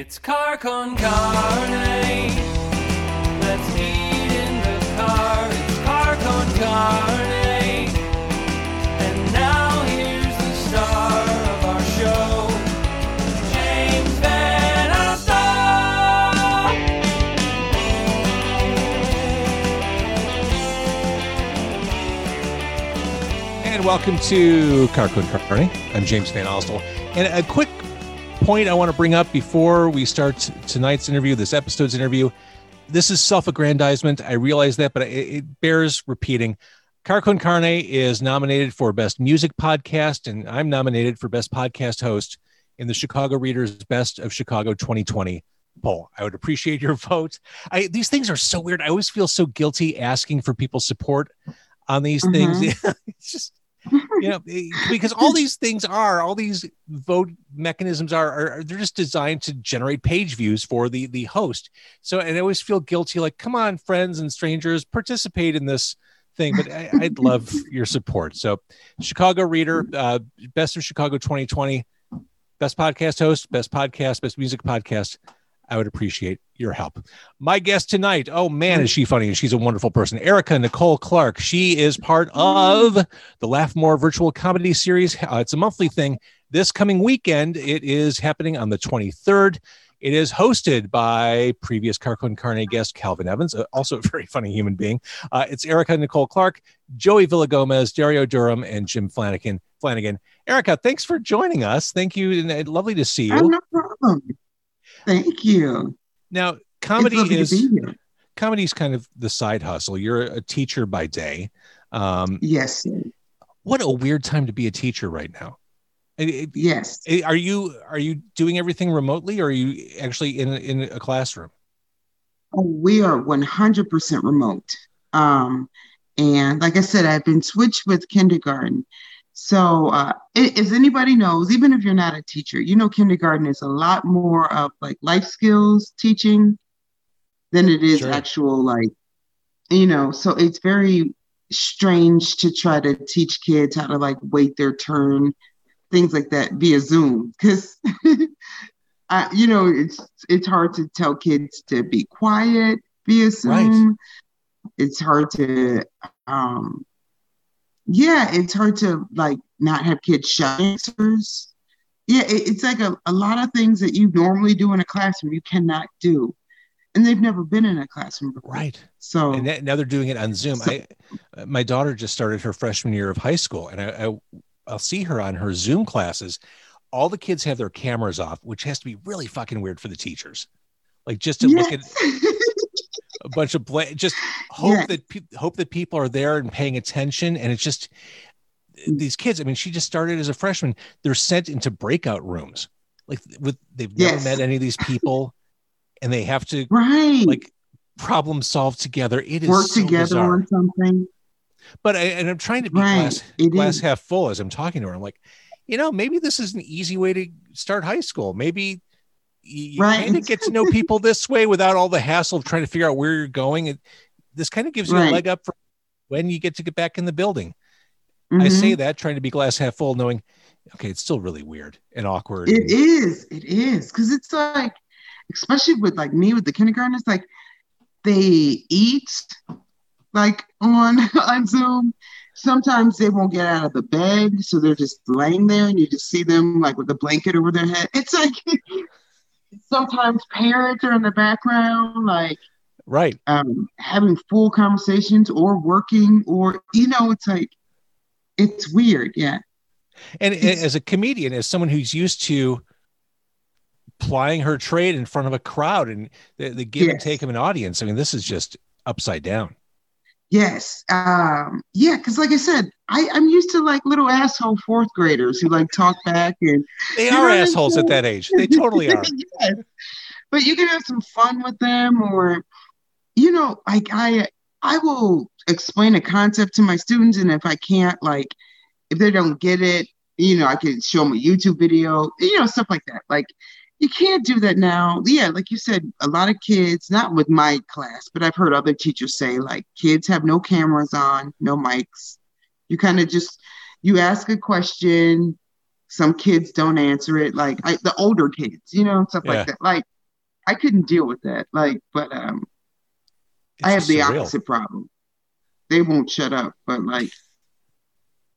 It's car con carne. Let's eat in the car. It's car con carne. And now here's the star of our show, James VanOsdol. And welcome to Carcon Carne. I'm James VanOsdol. And a quick point I want to bring up before we start tonight's interview, this episode's interview. This is self aggrandizement. I realize that, but it, bears repeating. Carcon Carne is nominated for Best Music Podcast, and I'm nominated for Best Podcast Host in the Chicago Readers Best of Chicago 2020 poll. I would appreciate your vote. I, these things are so weird. I always feel so guilty asking for people's support on these things. Mm-hmm. it's just you know because all these things are all these vote mechanisms are, are they're just designed to generate page views for the the host. So and i always feel guilty like come on friends and strangers participate in this thing but I, i'd love your support. So chicago reader uh best of chicago 2020 best podcast host best podcast best music podcast I would appreciate your help. My guest tonight, oh man, is she funny and she's a wonderful person. Erica Nicole Clark. She is part of the Laugh More virtual comedy series. Uh, it's a monthly thing. This coming weekend, it is happening on the 23rd. It is hosted by previous Carcon Carne guest Calvin Evans, uh, also a very funny human being. Uh, it's Erica Nicole Clark, Joey Villagomez, Dario Durham, and Jim Flanagan. Flanagan. Erica, thanks for joining us. Thank you. And lovely to see you. No problem. Thank you. Now, comedy It's lovely to is comedy is kind of the side hustle. You're a teacher by day. Um, Yes, what a weird time to be a teacher right now. Yes. Are you are you doing everything remotely, or are you actually in in a classroom? Oh, we are 100% remote. Um, and like I said, I've been switched with kindergarten. So, uh, i- if anybody knows, even if you're not a teacher, you know, kindergarten is a lot more of like life skills teaching than it is Sure. actual, like, you know, so it's very strange to try to teach kids how to like wait their turn, things like that via Zoom. Because, you know, it's it's hard to tell kids to be quiet via Zoom. It's hard to, um, yeah, it's hard to like not have kids shout answers. Yeah, it, it's like a, a lot of things that you normally do in a classroom you cannot do, and they've never been in a classroom before. Right. So And that- now they're doing it on Zoom. So- I, uh, my daughter just started her freshman year of high school, and I, I I'll see her on her Zoom classes. All the kids have their cameras off, which has to be really fucking weird for the teachers. Like just to look at yes. a bunch of bla- just hope Yeah. that pe- hope that people are there and paying attention and it's just these kids i mean she just started as a freshman they're sent into breakout rooms like with they've never Yes. met any of these people and they have to right. like problem solve together it is work so together bizarre. on something. but I, and i'm trying to be Right. glass, It glass is. half full as i'm talking to her i'm like you know maybe this is an easy way to start high school maybe you, Right. kind of get to know people this way without all the hassle of trying to figure out where you're going it, this kind of gives you a leg up for when you get to get back in the building i Mhm. say that trying to be glass half full knowing okay it's still really weird and awkward It and- is. It is. Because it's like, especially with like me with the kindergarten, it's like they eat like on on Zoom. Sometimes they won't get out of the bed, so they're just laying there, and you just see them like with a blanket over their head. It's like sometimes parents are in the background, like right um, having full conversations or working, or you know, it's like it's weird. Yeah. And, as a comedian, as someone who's used to plying her trade in front of a crowd and the, the give and take of an audience, I mean, this is just upside down. Yes. Um, yeah, because like I said, I, I'm used to like little asshole fourth graders who like talk back and They are assholes at that age. They totally are. yes. But you can have some fun with them or you know, like I I will explain a concept to my students and if I can't like if they don't get it, you know, I can show them a YouTube video, you know, stuff like that. Like you can't do that now. Yeah, like you said, a lot of kids, not with my class, but I've heard other teachers say like kids have no cameras on, no mics. You kind of just you ask a question, some kids don't answer it, like I, the older kids, you know, stuff Yeah. like that. Like I couldn't deal with that. Like, but um, It's I have the surreal. opposite problem. They won't shut up, but like,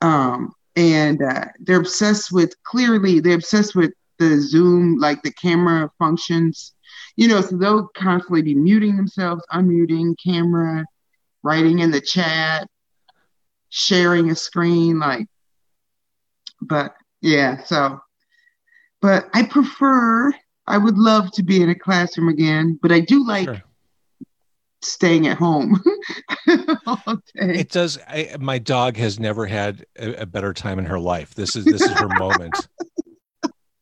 um, and uh, they're obsessed with clearly they're obsessed with the Zoom, like the camera functions, you know. So they'll constantly be muting themselves, unmuting camera, writing in the chat, sharing a screen, like. But yeah, so, but I prefer. I would love to be in a classroom again, but I do like Sure. staying at home all day. It does. I, my dog has never had a, a better time in her life. This is this is her moment.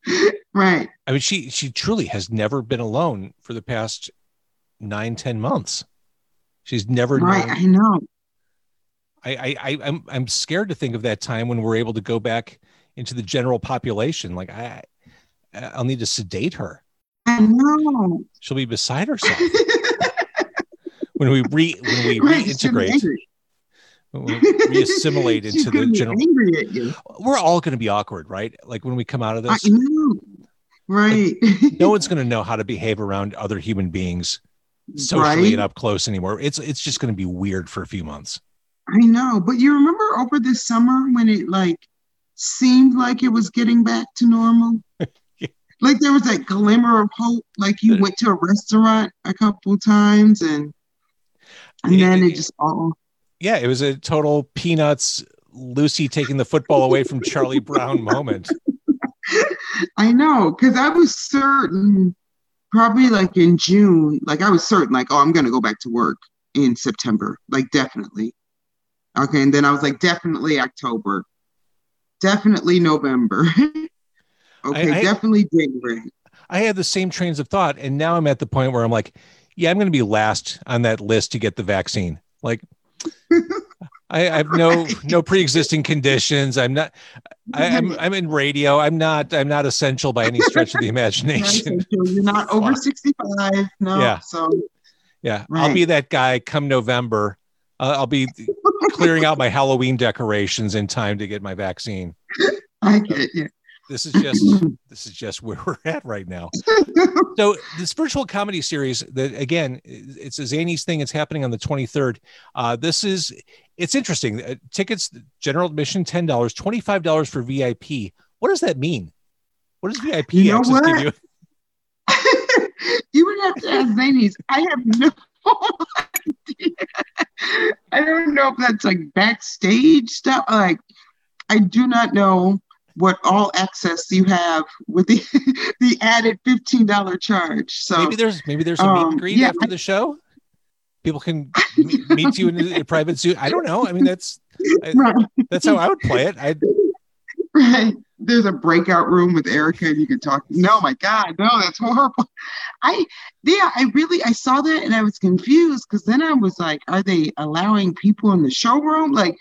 Right. I mean, she she truly has never been alone for the past nine ten months. She's never Right. known. I know. I, I, I I'm I'm scared to think of that time when we're able to go back into the general population. Like I, I'll need to sedate her. I know. She'll be beside herself when we re when we Right, she's gonna be reintegrate, we reassimilate She's into the general. angry at you. We're all going to be awkward, right? Like when we come out of this. Right. no one's going to know how to behave around other human beings socially right. and up close anymore. It's it's just going to be weird for a few months. I know. But you remember over the summer when it like seemed like it was getting back to normal? Yeah. Like there was that glimmer of hope. Like you went to a restaurant a couple times and and Yeah, then yeah, it just all Yeah, it was a total peanuts. Lucy taking the football away from Charlie Brown moment. I know, because I was certain, probably like in June, like I was certain, like, oh, I'm gonna go back to work in September, like definitely. Okay, and then I was like, definitely October, definitely November. okay, I- I- definitely January. I had the same trains of thought, and now I'm at the point where I'm like, yeah, I'm going to be last on that list to get the vaccine. Like, I, I have no no pre-existing conditions. I'm not. I, I'm I'm in radio. I'm not. I'm not essential by any stretch of the imagination. You're not over 65, no. Yeah. So Yeah, I'll be that guy come November. Uh, I'll be clearing out my Halloween decorations in time to get my vaccine. I get you. This is just this is just where we're at right now. So this virtual comedy series that again, it's a Zanies thing. It's happening on the 23rd. Uh, this is it's interesting. Uh, tickets, general admission, ten dollars, twenty five dollars for VIP. What does that mean? What does VIP You know access give what? you? you would have to ask Zanies. I have no idea. I don't know if that's like backstage stuff. Like, I do not know what all access you have with the the added fifteen dollar charge. So Maybe there's maybe there's a meet um, and greet yeah, after the show. People can meet, meet you in a, private suit. I don't know. I mean, that's I- that's how I would play it. I right. There's a breakout room with Erica, and you can talk. No, my God, no, that's horrible. I yeah, I really I saw that and I was confused because then I was like, are they allowing people in the showroom? Like,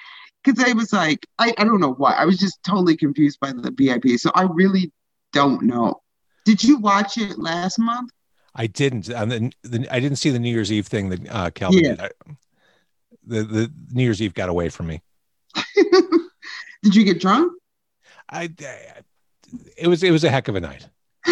because I was like, I, I don't know why. I was just totally confused by the VIP. So I really don't know. Did you watch it last month? I didn't. And then the, I didn't see the New Year's Eve thing that uh, Calvin Yeah. did. I, the the New Year's Eve got away from me. Did you get drunk? I, I it was it was a heck of a night.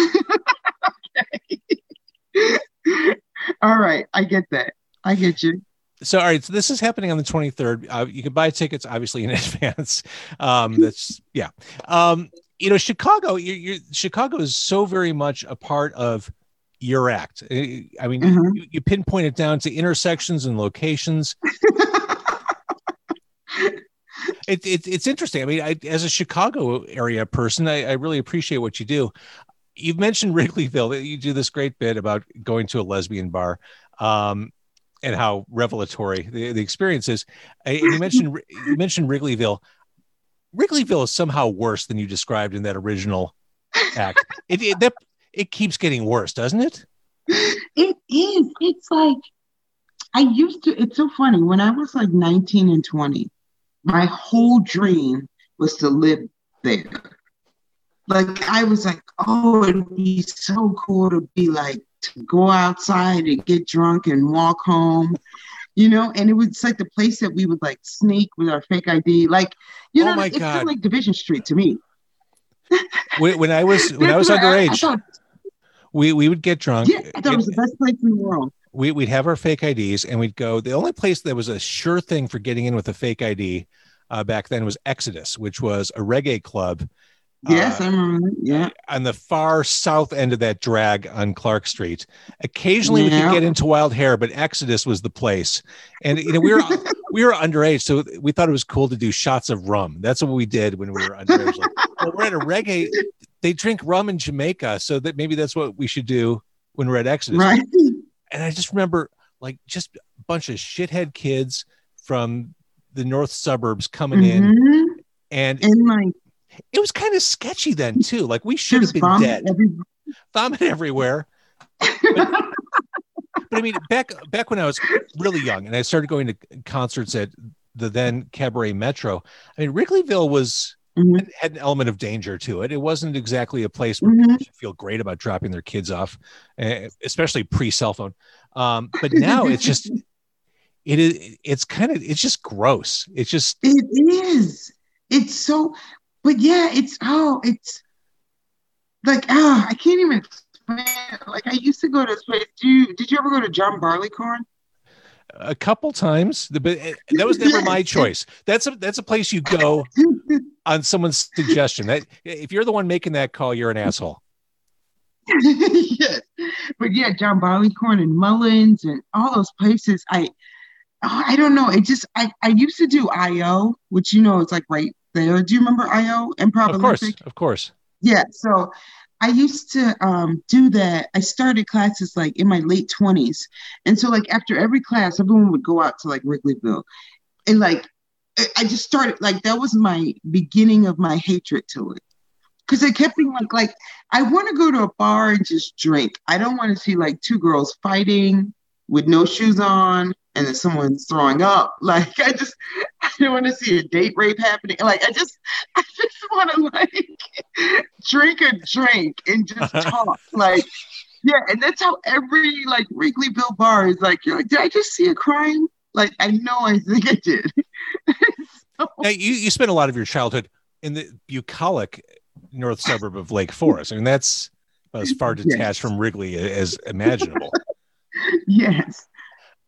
All right, I get that. I get you. So all right, so this is happening on the 23rd. Uh, you can buy tickets obviously in advance. Um, that's yeah. Um, you know, Chicago. You're, you're, Chicago is so very much a part of your act. I mean, Mhm. you, you pinpoint it down to intersections and locations. it, it, it's interesting. I mean, I, as a Chicago area person, I, I really appreciate what you do. You've mentioned Wrigleyville. that You do this great bit about going to a lesbian bar um, and how revelatory the, the experience is. You mentioned you mentioned Wrigleyville. Wrigleyville is somehow worse than you described in that original act. It, it that it keeps getting worse, doesn't it? It is. It's like I used to. It's so funny. When I was like 19 and 20, my whole dream was to live there. Like I was like, oh, it'd be so cool to be like to go outside and get drunk and walk home. You know, and it was like the place that we would like sneak with our fake ID. Like, you Oh know, my it's kind God. of like Division Street to me. When, when I was when I was what I underage, thought- we we would get drunk. Yeah, I thought it was the best place in the world. we, we'd have our fake IDs and we'd go. The only place that was a sure thing for getting in with a fake ID uh, back then was Exodus, which was a reggae club Yes, Uh, I remember. that. Yeah. on the far south end of that drag on Clark Street. Occasionally we could get into Wild Hare, but Exodus was the place. And you know, we were we were underage, so we thought it was cool to do shots of rum. That's what we did when we were underage. Like, well, we're at a reggae, they drink rum in Jamaica, so that maybe that's what we should do when we're at Exodus. Right. And I just remember like just a bunch of shithead kids from the north suburbs coming in Mhm. and And like it was kind of sketchy then too. Like we should have been vomit dead. every- vomit everywhere. But I mean, back back when I was really young and I started going to concerts at the then Cabaret Metro. I mean, Wrigleyville was Mhm. had an element of danger to it. It wasn't exactly a place where Mhm. people should feel great about dropping their kids off, eh, especially pre cell phone. Um, but now it's just it is it's kind of it's just gross. It's just It is. It's so, but yeah, it's oh, it's like oh, I can't even explain. it. Like I used to go to this place. Do you did you ever go to John Barleycorn? a couple times. But eh, that was never my choice. That's a that's a place you go on someone's suggestion. That if you're the one making that call, you're an asshole. yes, but yeah, John Barleycorn and Mullen's and all those places. I oh, I don't know. It just I I used to do IO, which you know it's like right there. Do you remember IO? Improv Of course, Olympic? of course. Yeah, so I used to um, do that. I started classes like in my late 20s. And so, like, after every class, everyone would go out to like Wrigleyville. And like, I I just started, like, that was my beginning of my hatred to it. Because it kept being like, like, I want to go to a bar and just drink. I don't want to see like two girls fighting with no shoes on and then someone's throwing up. Like, I just, Don't want to see a date rape happening. Like, I just, I just want to like drink a drink and just talk. like, yeah, and that's how every like Wrigleyville bar is like. You're like, did I just see a crime? Like, I know I think I did. So- Now, you you spent a lot of your childhood in the bucolic north suburb of Lake Forest. I mean, that's as far Yes. detached from Wrigley as imaginable. yes.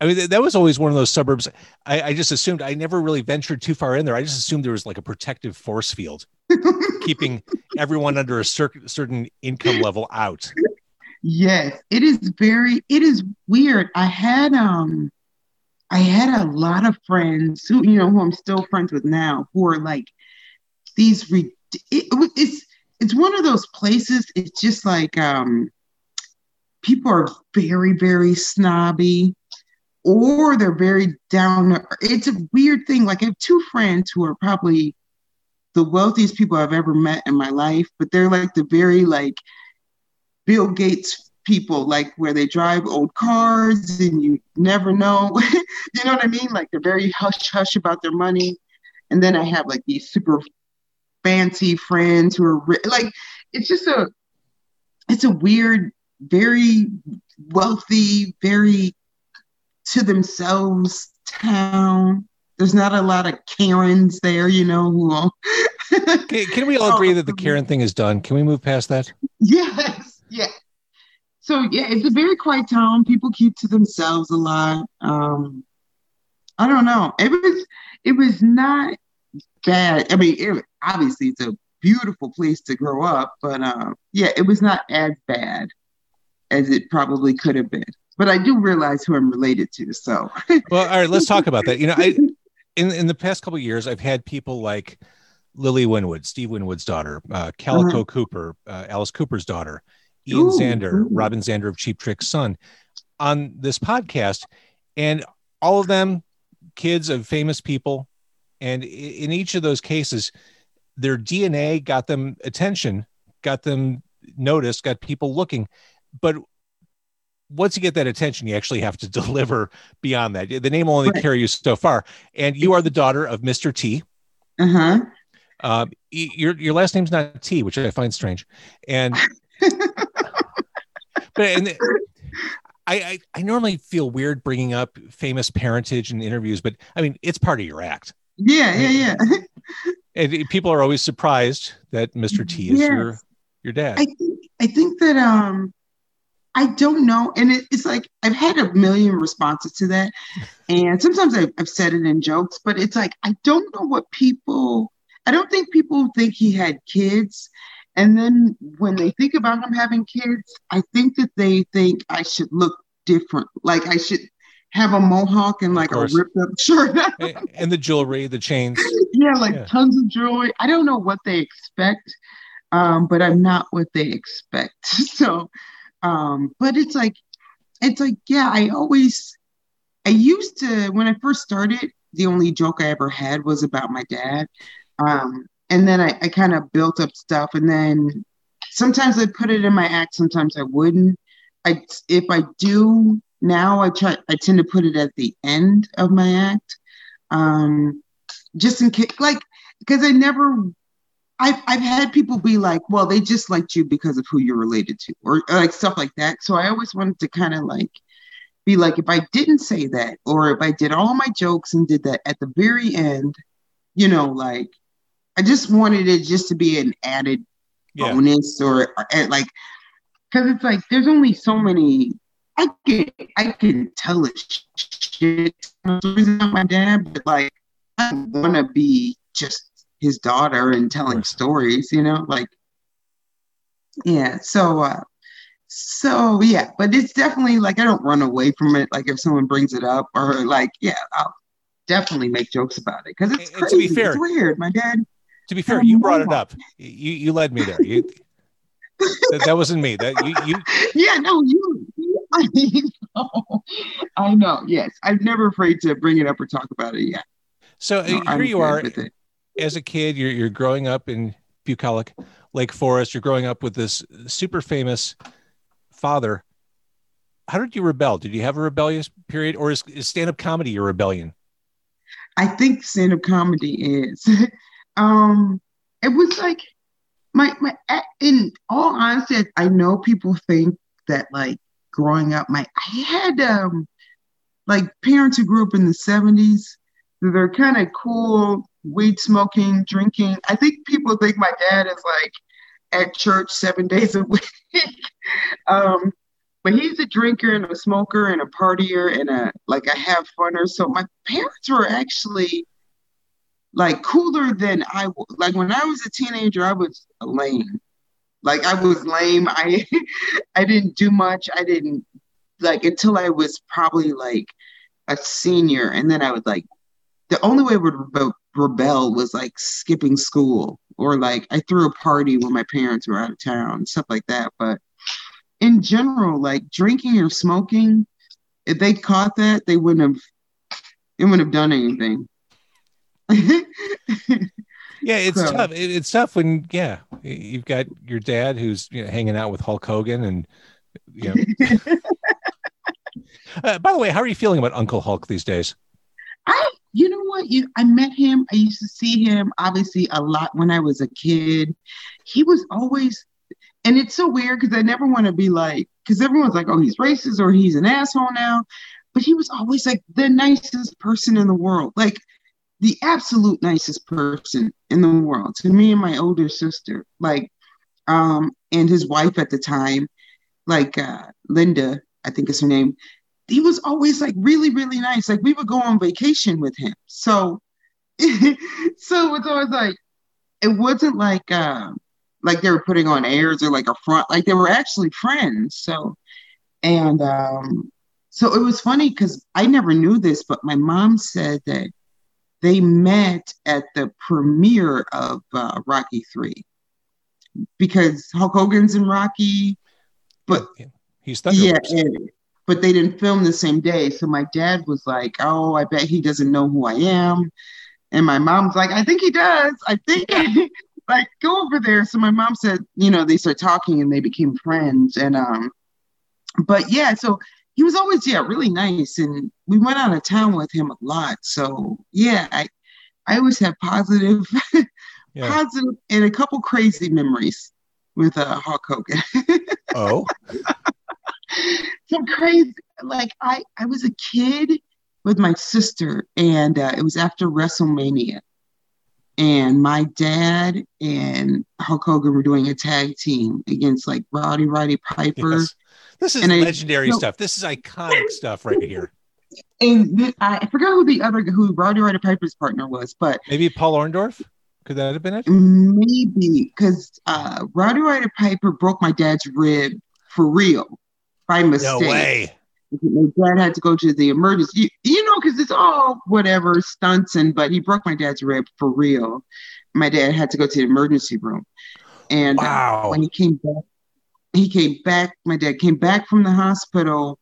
I mean, that was always one of those suburbs. I, I just assumed I never really ventured too far in there. I just assumed there was like a protective force field keeping everyone under a cer- certain income level out. Yes, it is very it is weird. I had um I had a lot of friends who you know who I'm still friends with now who are like these re- it, it's it's one of those places it's just like um people are very very snobby or they're very down it's a weird thing like I have two friends who are probably the wealthiest people I've ever met in my life but they're like the very like Bill Gates people, like where they drive old cars and you never know. you know what I mean? Like they're very hush hush about their money. And then I have like these super fancy friends who are like, it's just a, it's a weird, very wealthy, very to themselves town. There's not a lot of Karens there, you know, who all. Can, can we all agree that the Karen thing is done? Can we move past that? Yes, yeah. So yeah, it's a very quiet town. People keep to themselves a lot. Um, I don't know. It was it was not bad. I mean, it, obviously it's a beautiful place to grow up, but uh, yeah, it was not as bad as it probably could have been. But I do realize who I'm related to. So Well, all right, let's talk about that. You know, I in in the past couple of years, I've had people like Lily Winwood, Steve Winwood's daughter, uh, Calico Cooper, uh, Alice Cooper's daughter, Ian Ooh, Zander, ooh. Robin Zander of Cheap Trick's son, on this podcast, and all of them kids of famous people, and in each of those cases, their DNA got them attention, got them noticed, got people looking, but once you get that attention, you actually have to deliver beyond that. The name will only Right. carry you so far. And you are the daughter of Mr. T. uh huh. Uh, your your last name's not T, which I find strange. And but and I, I I normally feel weird bringing up famous parentage in interviews, but I mean it's part of your act. Yeah, yeah, yeah. And people are always surprised that Mr. T is your your dad. I think I think that um I don't know. And it, it's like I've had a million responses to that. And sometimes I've, I've said it in jokes, but it's like I don't know what people, I don't think people think he had kids. And then when they think about him having kids, I think that they think I should look different. Like I should have a mohawk and like a ripped up shirt. And- the jewelry, the chains. yeah, like Yeah. tons of jewelry. I don't know what they expect, um, but I'm not what they expect. So, um, but it's like, it's like, yeah, I always, I used to, when I first started, the only joke I ever had was about my dad. Um, and then I, I kind of built up stuff and then sometimes I put it in my act, sometimes I wouldn't. I, if I do now, I try, I tend to put it at the end of my act. Um, just in case, like, because I never, I've, I've had people be like, well, they just liked you because of who you're related to, or, or like stuff like that. So I always wanted to kind of like be like, if I didn't say that, or if I did all my jokes and did that at the very end, you know, like, I just wanted it just to be an added Yeah. bonus or, or like, because it's like there's only so many. I can I can tell it shit my dad, but like I want to be just his daughter and telling stories, you know, like yeah. So uh, so yeah, but it's definitely like I don't run away from it. Like if someone brings it up or like yeah, I'll definitely make jokes about it because it's And- and to be crazy. fair- it's weird. My dad To be fair, you brought it up. You you led me there. You that, that wasn't me. That you you yeah, no, you. I know. I know. Yes, I'm never afraid to bring it up or talk about it. Yeah, so uh, no, here I'm you are. As a kid. You're you're growing up in bucolic, Lake Forest. You're growing up with this super famous father. How did you rebel? Did you have a rebellious period, or is, is stand up comedy your rebellion? I think stand-up comedy is. um, it was like my my. In all honesty, I know people think that like growing up, my I had um like parents who grew up in the '70s. They're kind of cool, weed smoking, drinking. I think people think my dad is like at church seven days a week. um, but he's a drinker and a smoker and a partier and a like a have funner. So my parents were actually like cooler than I was. Like when I was a teenager, I was lame. Like I was lame. I I didn't do much. I didn't like until I was probably like a senior, and then I would like the only way I would rebel, was like skipping school or like I threw a party when my parents were out of town, stuff like that. But in general, like drinking or smoking, if they caught that, they wouldn't have they wouldn't have done anything. Yeah, it's So- tough. It, it's tough when yeah, you've got your dad who's you know, hanging out with Hulk Hogan, and you know. uh, by the way, how are you feeling about Uncle Hulk these days? I, you know what? You, I met him. I used to see him obviously a lot when I was a kid. He was always, and it's so weird because I never want to be like, because everyone's like, oh, he's racist or he's an asshole now. But he was always like the nicest person in the world, like the absolute nicest person in the world to me and my older sister, like, um, and his wife at the time, like uh, Linda, I think is her name he was always like really really nice. Like we would go on vacation with him. So so it's always like it wasn't like uh like they were putting on airs or like a front like they were actually friends. So and um so it was funny because i never knew this but my mom said that they met at the premiere of uh, rocky 3 because hulk hogan's in rocky but He's Thunder yeah, and- but they didn't film the same day. So my dad was like, "Oh, I bet he doesn't know who I am," and my mom's like, "I think he does. I think like go over there." So my mom said, you know, they start talking and they became friends, and um, but yeah, so he was always yeah really nice, and we went out of town with him a lot. So yeah, I I always have positive, Yeah. positive, and a couple crazy memories with uh, Hulk Hogan. Oh, some crazy like i i was a kid with my sister and uh, it was after wrestlemania and my dad and hulk hogan were doing a tag team against like rowdy roddy piper yes. This is And I- legendary stuff. This is iconic stuff right here. And th- I forgot who the other who Rowdy Roddy Piper's partner was, but Maybe Paul Orndorff? Could that have been it? maybe because uh, Rowdy Roddy Piper broke my dad's rib for real by mistake. No way. My dad had to go to the emergency, you, you know, because it's all whatever stunts and but he broke my dad's rib for real. My dad had to go to the emergency room, and Wow. when he came back, he came back. My dad came back from the hospital.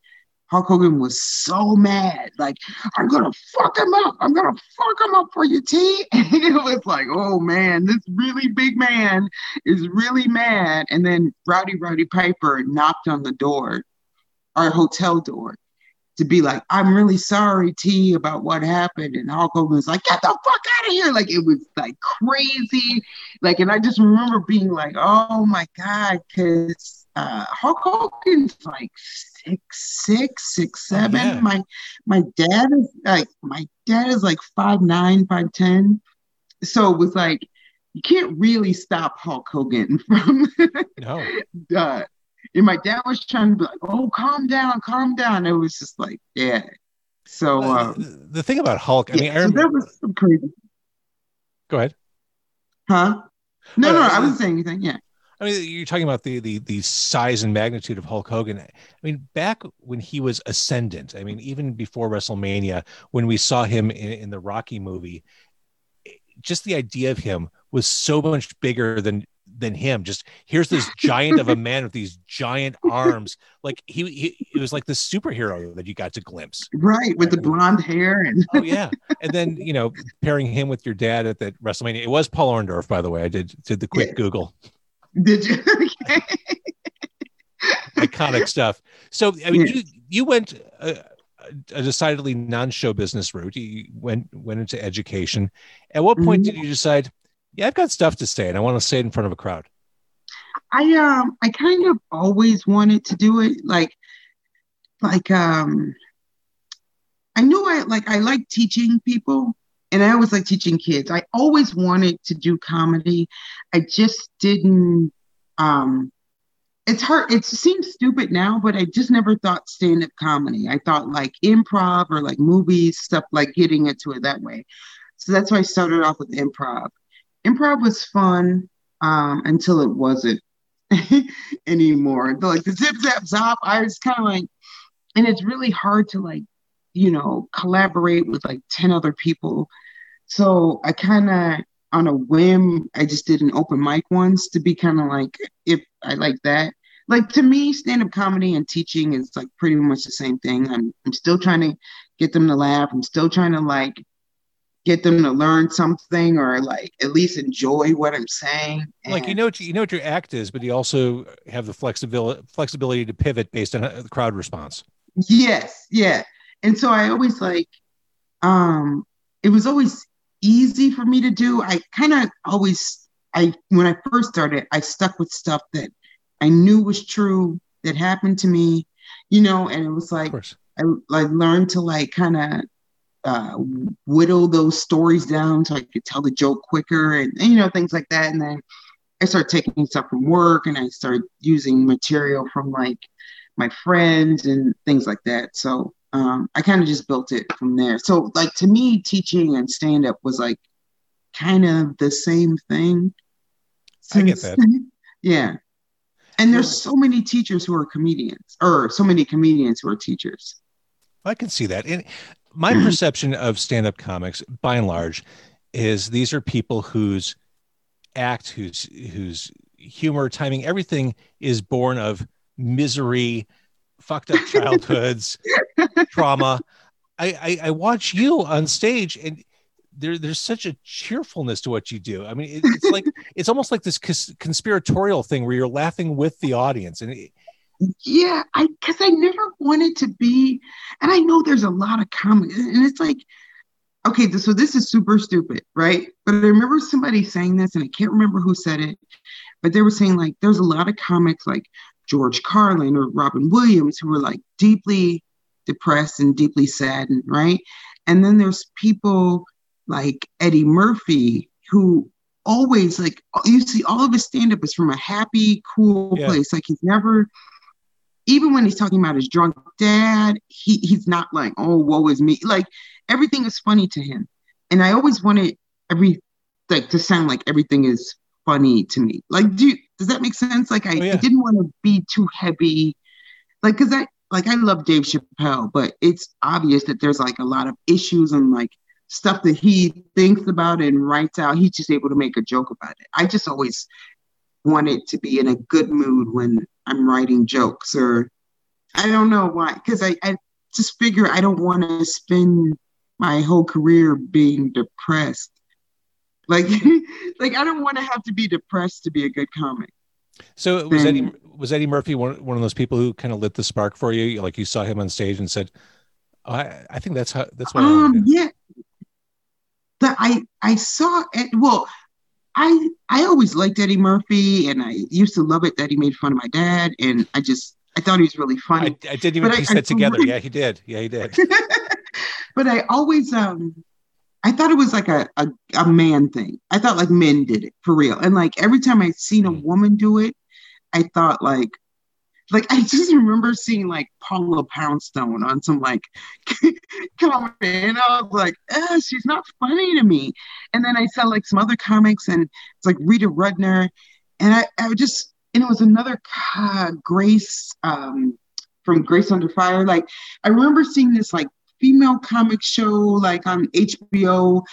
Hulk Hogan was so mad, like, I'm gonna fuck him up. I'm gonna fuck him up for you, T. And it was like, oh man, this really big man is really mad. And then Rowdy Rowdy Piper knocked on the door, our hotel door, to be like, I'm really sorry, T, about what happened. And Hulk Hogan was like, get the fuck out of here. Like it was like crazy. Like, and I just remember being like, oh my God, because uh Hulk Hogan's like six six, six seven. yeah. My my dad is like my dad is like five nine, five ten. So it was like you can't really stop Hulk Hogan from No. uh, and my dad was trying to be like, "Oh, calm down, calm down." It was just like, yeah. So, uh, the, the thing about Hulk, I mean, yeah, I so remember. that was some crazy, Go ahead. huh? No, Uh, no, I wasn't saying anything. Yeah, I mean, you're talking about the the the size and magnitude of Hulk Hogan. I mean, back when he was ascendant, I mean, even before WrestleMania, when we saw him in, in the Rocky movie, just the idea of him was so much bigger than than him. Just here's this giant of a man with these giant arms. Like he, he it was like the superhero that you got to glimpse. right. With the blonde hair and Oh yeah, and then you know pairing him with your dad at that WrestleMania. It was Paul Orndorff, by the way. I did did the quick Yeah. Google. did you? iconic stuff. So I mean, Yeah. you you went a, a decidedly non-show business route. You went went into education. At what point Mhm. did you decide? Yeah, I've got stuff to say, and I want to say it in front of a crowd. I um I kind of always wanted to do it like like um I knew I like I like teaching people and I always like teaching kids. I always wanted to do comedy. I just didn't um it's hard it seems stupid now, but I just never thought stand-up comedy. I thought like improv or like movies, stuff like getting into it that way. So that's why I started off with improv. Improv was fun um until it wasn't anymore. The, like the zip zap zop, I was kind of like, and it's really hard to like, you know, collaborate with like 10 other people. So I kind of, on a whim, I just did an open mic once to be kind of like, if I like that. Like to me, stand up comedy and teaching is like pretty much the same thing. I'm, I'm still trying to get them to laugh. I'm still trying to like get them to learn something or like at least enjoy what I'm saying. Like you know, what you you know what your act is, but you also have the flexibility flexibility to pivot based on uh, the crowd response. Yes, yeah. And so I always like um it was always easy for me to do. I kind of always I when I first started, I stuck with stuff that I knew was true that happened to me, you know, and it was like I like learned to like kind of uh, whittle those stories down so I could tell the joke quicker and, and, you know things like that. And then I started taking stuff from work and I started using material from like my friends and things like that. So um, I kind of just built it from there. So like to me, teaching and stand up was like kind of the same thing. I get that. yeah. And there's so many teachers who are comedians, or so many comedians who are teachers. I can see that. And my perception of stand-up comics, by and large, is these are people whose act, whose whose humor, timing, everything is born of misery, fucked up childhoods, trauma. I, I I watch you on stage and there there's such a cheerfulness to what you do. I mean, it, it's like it's almost like this cons- conspiratorial thing where you're laughing with the audience, and it, Yeah, I because I never wanted to be, and I know there's a lot of comedy, and it's like, okay, so this is super stupid, right? But I remember somebody saying this, and I can't remember who said it, but they were saying like there's a lot of comics like George Carlin or Robin Williams who were like deeply depressed and deeply saddened, right? And then there's people like Eddie Murphy who always like you see all of his stand-up is from a happy, cool Yeah. place. Like he's never even when he's talking about his drunk dad, he he's not like, oh, woe is me. Like everything is funny to him. And I always wanted every like to sound like everything is funny to me. Like, do does that make sense? Like I, Oh, yeah. I didn't want to be too heavy. Like, cause I like I love Dave Chappelle, but it's obvious that there's like a lot of issues and like stuff that he thinks about and writes out. He's just able to make a joke about it. I just always wanted to be in a good mood when I'm writing jokes or I don't know why. Cause I, I just figure I don't want to spend my whole career being depressed. Like, like I don't want to have to be depressed to be a good comic. So was Eddie was Eddie Murphy one, one of those people who kind of lit the spark for you? Like you saw him on stage and said, oh, I, I think that's how that's what I want to Um, yeah. That I I saw it. Well, I I always liked Eddie Murphy, and I used to love it that he made fun of my dad, and I just I thought he was really funny. I, I didn't even But piece I that together. Yeah, he did. Yeah, he did. but I always um I thought it was like a, a a man thing. I thought like men did it for real. And like every time I seen a Mm. woman do it, I thought like like I just remember seeing like Paula Poundstone on some like comedy, and I was like, eh, she's not funny to me. And then I saw like some other comics, and it's like Rita Rudner, and I, I just and it was another uh, Grace um, from Grace Under Fire. Like I remember seeing this like female comic show like on HBO,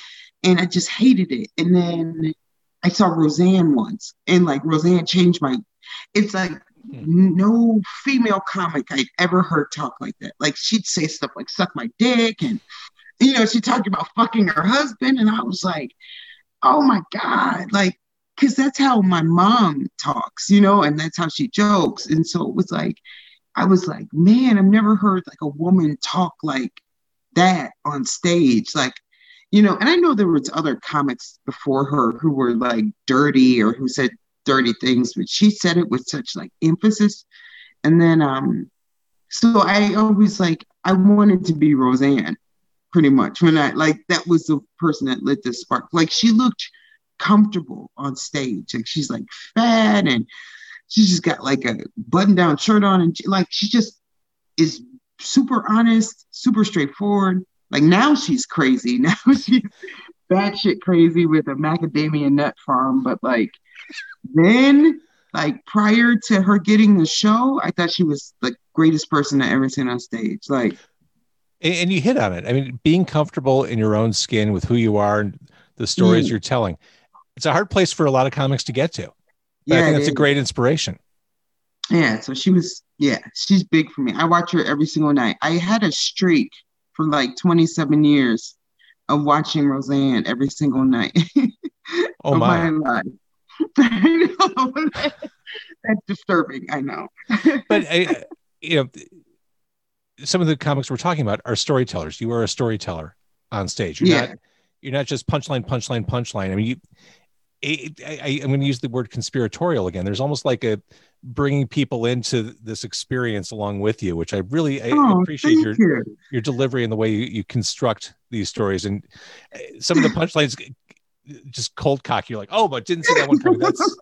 and I just hated it. And then I saw Roseanne once, and like Roseanne changed my. It's like Mm. no female comic I'd ever heard talk like that. Like she'd say stuff like "suck my dick," and you know she talked about fucking her husband, and I was like, oh my god, like because that's how my mom talks, you know, and that's how she jokes, and so it was like. I was like, man, I've never heard like a woman talk like that on stage. Like, you know, and I know there was other comics before her who were like dirty or who said dirty things, but she said it with such like emphasis. And then um so I always like I wanted to be Roseanne pretty much when I like that was the person that lit this spark. Like she looked comfortable on stage. Like she's like fat and she's just got like a button down shirt on and she, like she just is super honest, super straightforward. Like now she's crazy. Now she's batshit crazy with a macadamia nut farm. But like then, like prior to her getting the show, I thought she was the greatest person I ever seen on stage. Like, and, and you hit on it. I mean, being comfortable in your own skin with who you are and the stories Mm. you're telling. It's a hard place for a lot of comics to get to. But I yeah, think it that's a great inspiration. Yeah, so she was, yeah, she's big for me. I watch her every single night. I had a streak for like 27 years of watching Roseanne every single night Oh my! my life. I know. That's disturbing. I know. But I, you know, some of the comics we're talking about are storytellers. You are a storyteller on stage. You're Yeah. not. You're not just punchline, punchline, punchline. I mean, you. It, I, I'm going to use the word conspiratorial again. There's almost like a bringing people into this experience along with you, which I really I oh, appreciate your you. your delivery and the way you, you construct these stories and uh, some of the punchlines just cold cock you're like oh but didn't see that one coming that's,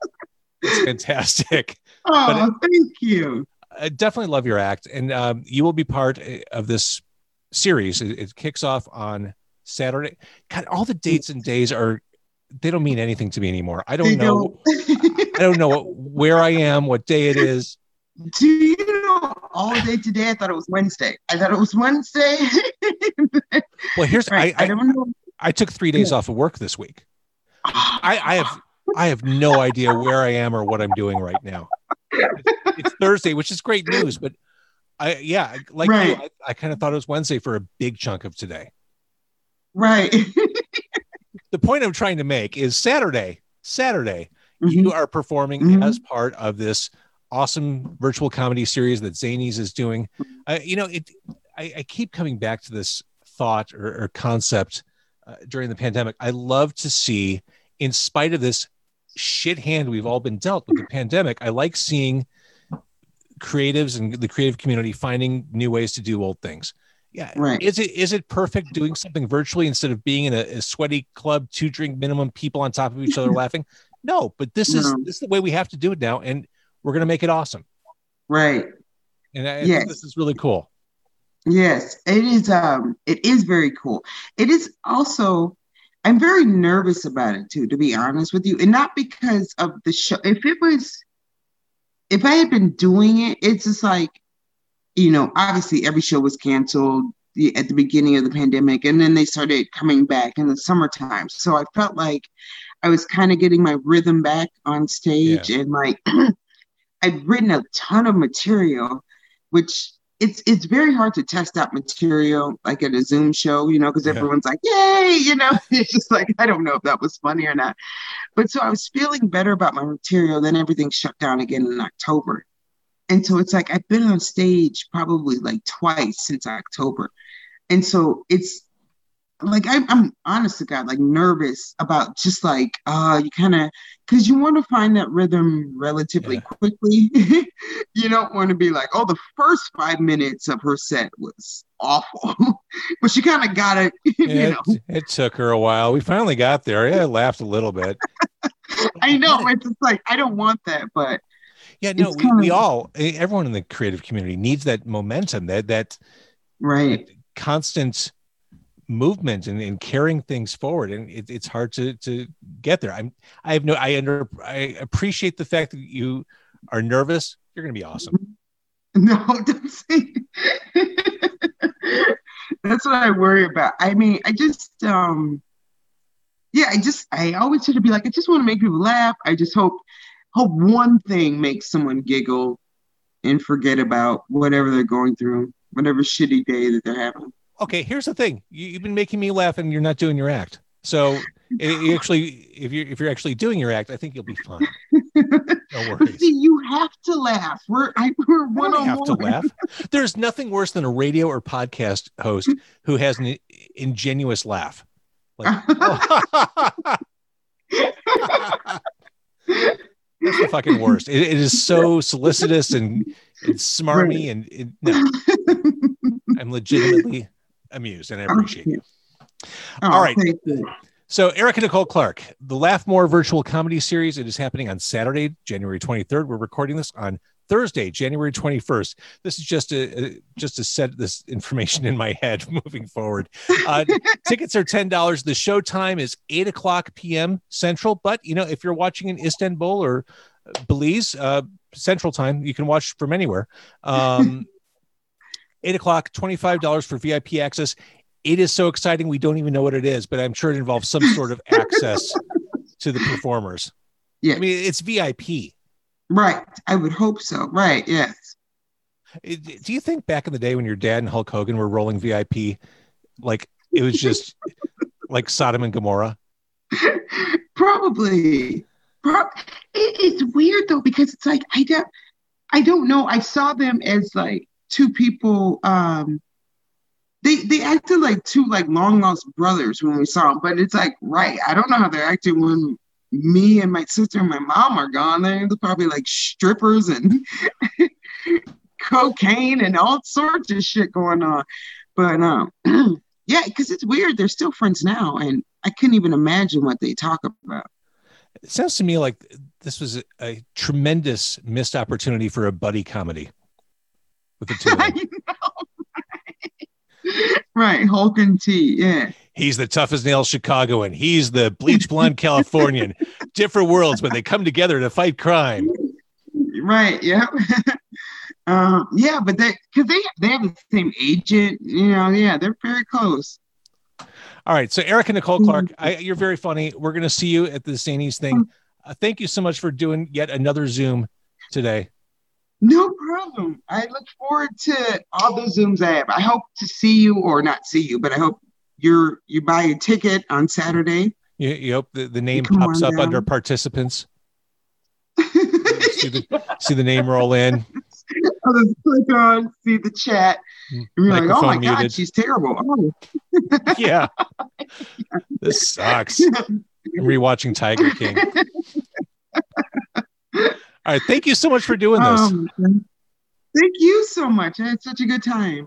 that's fantastic Oh, thank you. i definitely love your act and um, you will be part uh, of this series it, it kicks off on saturday god all the dates and days are they don't mean anything to me anymore i don't They know don't- i don't know what, where i am what day it is Do you know all day today? I thought it was Wednesday. I thought it was Wednesday. well here's right. I, I, I, don't know. I took three days off of work this week I, I have I have no idea where I am or what I'm doing right now. It's Thursday, which is great news, but I yeah, like Right. I, I kind of thought it was Wednesday for a big chunk of today. right. The point I'm trying to make is Saturday, Saturday, Mhm. you are performing Mhm. as part of this awesome virtual comedy series that Zanies is doing. Uh, you know, it. I, I keep coming back to this thought or, or concept uh, during the pandemic. I love to see, in spite of this shit hand we've all been dealt with the pandemic, I like seeing creatives and the creative community finding new ways to do old things. Yeah, Right. is it is it perfect doing something virtually instead of being in a, a sweaty club, two drink minimum, people on top of each other laughing? No, but this is this is the way we have to do it now, and we're gonna make it awesome. Right. And I, Yes. this is really cool. Yes, it is. Um, it is very cool. It is also. I'm very nervous about it too, to be honest with you, and not because of the show. If it was, if I had been doing it, it's just like, you know, obviously every show was canceled at the beginning of the pandemic, and then they started coming back in the summertime. So I felt like I was kind of getting my rhythm back on stage, and like I'd written a ton of material, which it's it's very hard to test out material like at a Zoom show, you know, because Yeah. everyone's like, "Yay!" You know, it's just like I don't know if that was funny or not. But so I was feeling better about my material. Then everything shut down again in October, and so it's like I've been on stage probably like twice since October, and so it's like I'm, I'm honest to God, like nervous about just like uh you kind of because you want to find that rhythm relatively Yeah. quickly. you don't want to be like, oh, the first five minutes of her set was awful, but she kind of got it. you Yeah, know, it, it took her a while. We finally got there. Yeah, I laughed a little bit. I know it's just like I don't want that, but Yeah, no, we, we all, everyone in the creative community needs that momentum, that that right, constant movement and, and carrying things forward. And it, it's hard to to get there. I'm, I have no, I under, I appreciate the fact that you are nervous. You're going to be awesome. no, don't say. That's what I worry about. I mean, I just um yeah, I just I always try to be like, I just want to make people laugh. I just hope hope one thing makes someone giggle and forget about whatever they're going through, whatever shitty day that they're having. Okay, here's the thing. You, you've been making me laugh, and you're not doing your act. So, it, you actually, if you're if you're actually doing your act, I think you'll be fine. No worries. see, you have to laugh. We're I, we're one on have to laugh. There's nothing worse than a radio or podcast host who has an ingenuous laugh. Like, that's the fucking worst. It, it is so solicitous and it's smarmy, and it, no, I'm legitimately amused and I appreciate you. Oh, All right. So, Erica Nicole Clark, the Laugh More virtual comedy series, it is happening on Saturday, January 23rd. We're recording this on Thursday, January 21st. This is just a, a just to set this information in my head moving forward. Uh, tickets are ten dollars. The show time is eight o'clock p.m. Central. But you know, if you're watching in Istanbul or Belize uh, Central Time, you can watch from anywhere. Um, eight o'clock, twenty five dollars for VIP access. It is so exciting. We don't even know what it is, but I'm sure it involves some sort of access to the performers. Yeah. I mean, it's VIP. Right. I would hope so. Right. Yes. Do you think back in the day when your dad and Hulk Hogan were rolling VIP, like it was just like Sodom and Gomorrah? Probably. Pro- it, it's weird though because it's like I don't, I don't know. I saw them as like two people. Um, they they acted like two like long lost brothers when we saw them, but it's like right. I don't know how they're acting when me and my sister and my mom are gone. They're probably like strippers and cocaine and all sorts of shit going on. But um, yeah, because it's weird. They're still friends now, and I couldn't even imagine what they talk about. It sounds to me like this was a, a tremendous missed opportunity for a buddy comedy with the two know. right, Hulk and T. Yeah. He's the toughest nail Chicagoan. He's the bleach blonde Californian. Different worlds, but they come together to fight crime. Right. Yeah. um, yeah, but they because they they have the same agent. You know. Yeah, they're very close. All right. So, Erica Nicole Clark, I, you're very funny. We're going to see you at the Zanies thing. Uh, thank you so much for doing yet another Zoom today. No problem. I look forward to all the zooms I have. I hope to see you or not see you, but I hope you're you buy a ticket on Saturday. You, you hope the, the name pops up down. under participants. see, the, see the name roll in. I'll just click on, see the chat, and you're like, oh my Microphone god, she's terrible. Oh. Yeah. This sucks. I'm rewatching Tiger King. All right. Thank you so much for doing this. Um, thank you so much. I had such a good time.